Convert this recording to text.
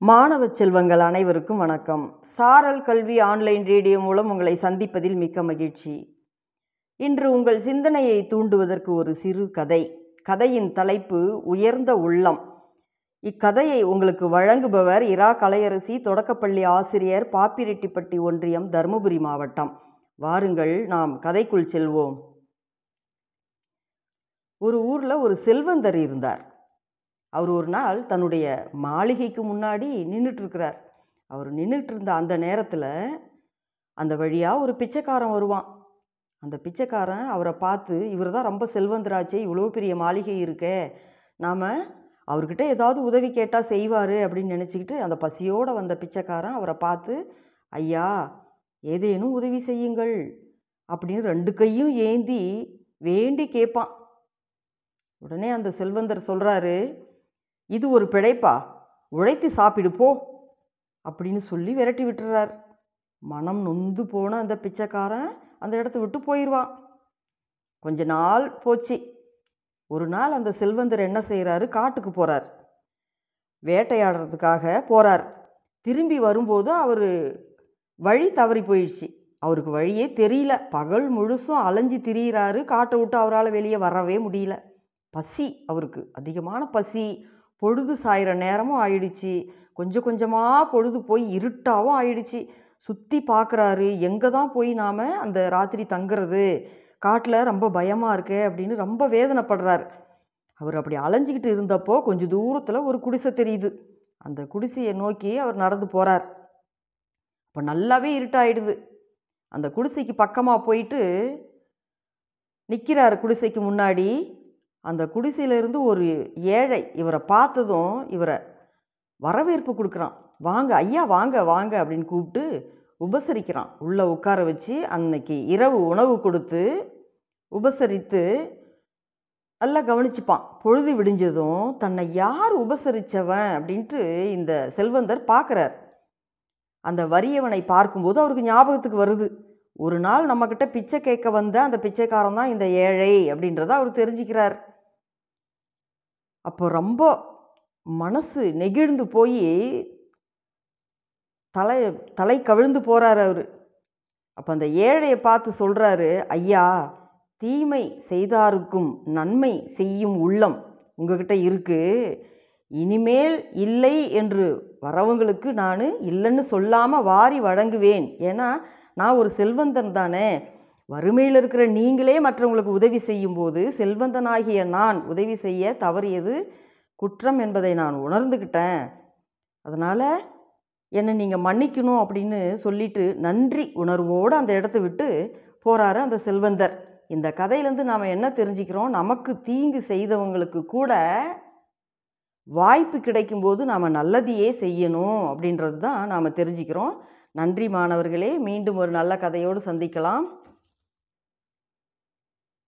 மாணவ செல்வங்கள் அனைவருக்கும் வணக்கம். சாரல் கல்வி ஆன்லைன் ரேடியோ மூலம் உங்களை சந்திப்பதில் மிக்க மகிழ்ச்சி. இன்று உங்கள் சிந்தனையை தூண்டுவதற்கு ஒரு சிறு கதை. கதையின் தலைப்பு உயர்ந்த உள்ளம் இக்கதையை உங்களுக்கு வழங்குபவர் இரா கலையரசி தொடக்கப்பள்ளி ஆசிரியர் பாப்பிரெட்டிப்பட்டி ஒன்றியம் தருமபுரி மாவட்டம். வாருங்கள் நாம் கதைக்குள் செல்வோம். ஒரு ஊரில் ஒரு செல்வந்தர் இருந்தார். அவர் ஒரு நாள் தன்னுடைய மாளிகைக்கு முன்னாடி நின்றுட்டு இருக்கிறார் அவர் நின்றுட்டு இருந்த அந்த நேரத்தில் அந்த வழியாக ஒரு பிச்சைக்காரன் வருவான். அந்த பிச்சைக்காரன் அவரை பார்த்து இவர் தான் ரொம்ப செல்வந்தராச்சே இவ்வளோ பெரிய மாளிகை இருக்கே நாம் அவர்கிட்ட ஏதாவது உதவி கேட்டால் செய்வார் அப்படின்னு நினச்சிக்கிட்டு அந்த பசியோடு வந்த பிச்சைக்காரன் அவரை பார்த்து ஐயா ஏதேனும் உதவி செய்யுங்கள் அப்படின்னு ரெண்டு கையும் ஏந்தி வேண்டி கேட்பான் உடனே அந்த செல்வந்தர் சொல்கிறாரு இது ஒரு பிழைப்பா? உழைத்து சாப்பிடு போ அப்படின்னு சொல்லி விரட்டி விட்டுறார். மனம் நொந்து போன அந்த பிச்சைக்காரன் அந்த இடத்த விட்டு போயிடுவான். கொஞ்ச நாள் போச்சு. ஒரு நாள் அந்த செல்வந்தர் என்ன செய்கிறாரு காட்டுக்கு போகிறார் வேட்டையாடுறதுக்காக போகிறார் திரும்பி வரும்போது அவர் வழி தவறி போயிடுச்சு. அவருக்கு வழியே தெரியல. பகல் முழுசும் அலைஞ்சு திரியிறாரு. காட்டை விட்டு அவரால் வெளியே வரவே முடியல. பசி அவருக்கு. அதிகமான பசி. பொழுது சாயிற நேரமும் ஆயிடுச்சு. கொஞ்சம் கொஞ்சமாக பொழுது போய் இருட்டாகவும் ஆயிடுச்சு. சுற்றி பார்க்குறாரு எங்கே தான் போய் நாம் அந்த ராத்திரி தங்குறது? காட்டில் ரொம்ப பயமாக இருக்கே அப்படின்னு ரொம்ப வேதனைப்படுறார். அவர் அப்படி அலைஞ்சிக்கிட்டு இருந்தப்போ கொஞ்சம் தூரத்தில் ஒரு குடிசை தெரியுது. அந்த குடிசையை நோக்கி அவர் நடந்து போகிறார் அப்போ நல்லாவே இருட்டாயிடுது. அந்த குடிசைக்கு பக்கமாக போயிட்டு நிற்கிறார் குடிசைக்கு முன்னாடி. அந்த குடிசையிலேருந்து ஒரு ஏழை இவரை பார்த்ததும் இவரை வரவேற்பு கொடுக்குறான். வாங்க ஐயா வாங்க வாங்க அப்படின்னு கூப்பிட்டு உபசரிக்கிறான். உள்ளே உட்கார வச்சு அன்னைக்கு இரவு உணவு கொடுத்து உபசரித்து நல்லா கவனிச்சுப்பான். பொழுது விடிஞ்சதும் தன்னை யார் உபசரித்தவன்? அப்படின்ட்டு இந்த செல்வந்தர் பார்க்குறார். அந்த வறியவனை பார்க்கும்போது அவருக்கு ஞாபகத்துக்கு வருது. ஒரு நாள் நம்மக்கிட்ட பிச்சை கேட்க வந்த அந்த பிச்சைக்காரன் தான் இந்த ஏழை அப்படின்றத அவர் தெரிஞ்சுக்கிறார். அப்போ ரொம்ப மனசு நெகிழ்ந்து போய் தலை தலை கவிழ்ந்து போகிறார் அவர். அப்போ அந்த ஏழையை பார்த்து சொல்கிறாரு ஐயா தீமை செய்தாருக்கும் நன்மை செய்யும் உள்ளம் உங்ககிட்ட இருக்குது இனிமேல் இல்லை என்று வரவங்களுக்கு நான் இல்லைன்னு சொல்லாமல் வாரி வழங்குவேன். ஏன்னா நான் ஒரு செல்வந்தன் தானே. வறுமையில் இருக்கிற நீங்களே மற்றவங்களுக்கு உதவி செய்யும்போது செல்வந்தனாகிய நான் உதவி செய்ய தவறியது குற்றம் என்பதை நான் உணர்ந்துக்கிட்டேன் அதனால் என்னை நீங்கள் மன்னிக்கணும் அப்படின்னு சொல்லிட்டு நன்றி உணர்வோடு அந்த இடத்த விட்டு போகிறாரு அந்த செல்வந்தர். இந்த கதையிலேருந்து நாம் என்ன தெரிஞ்சுக்கிறோம்? நமக்கு தீங்கு செய்தவங்களுக்கு கூட வாய்ப்பு கிடைக்கும்போது நாம் நல்லதையே செய்யணும் அப்படின்றது தான் நாம் தெரிஞ்சுக்கிறோம். நன்றி மாணவர்களே மீண்டும் ஒரு நல்ல கதையோடு சந்திக்கலாம்.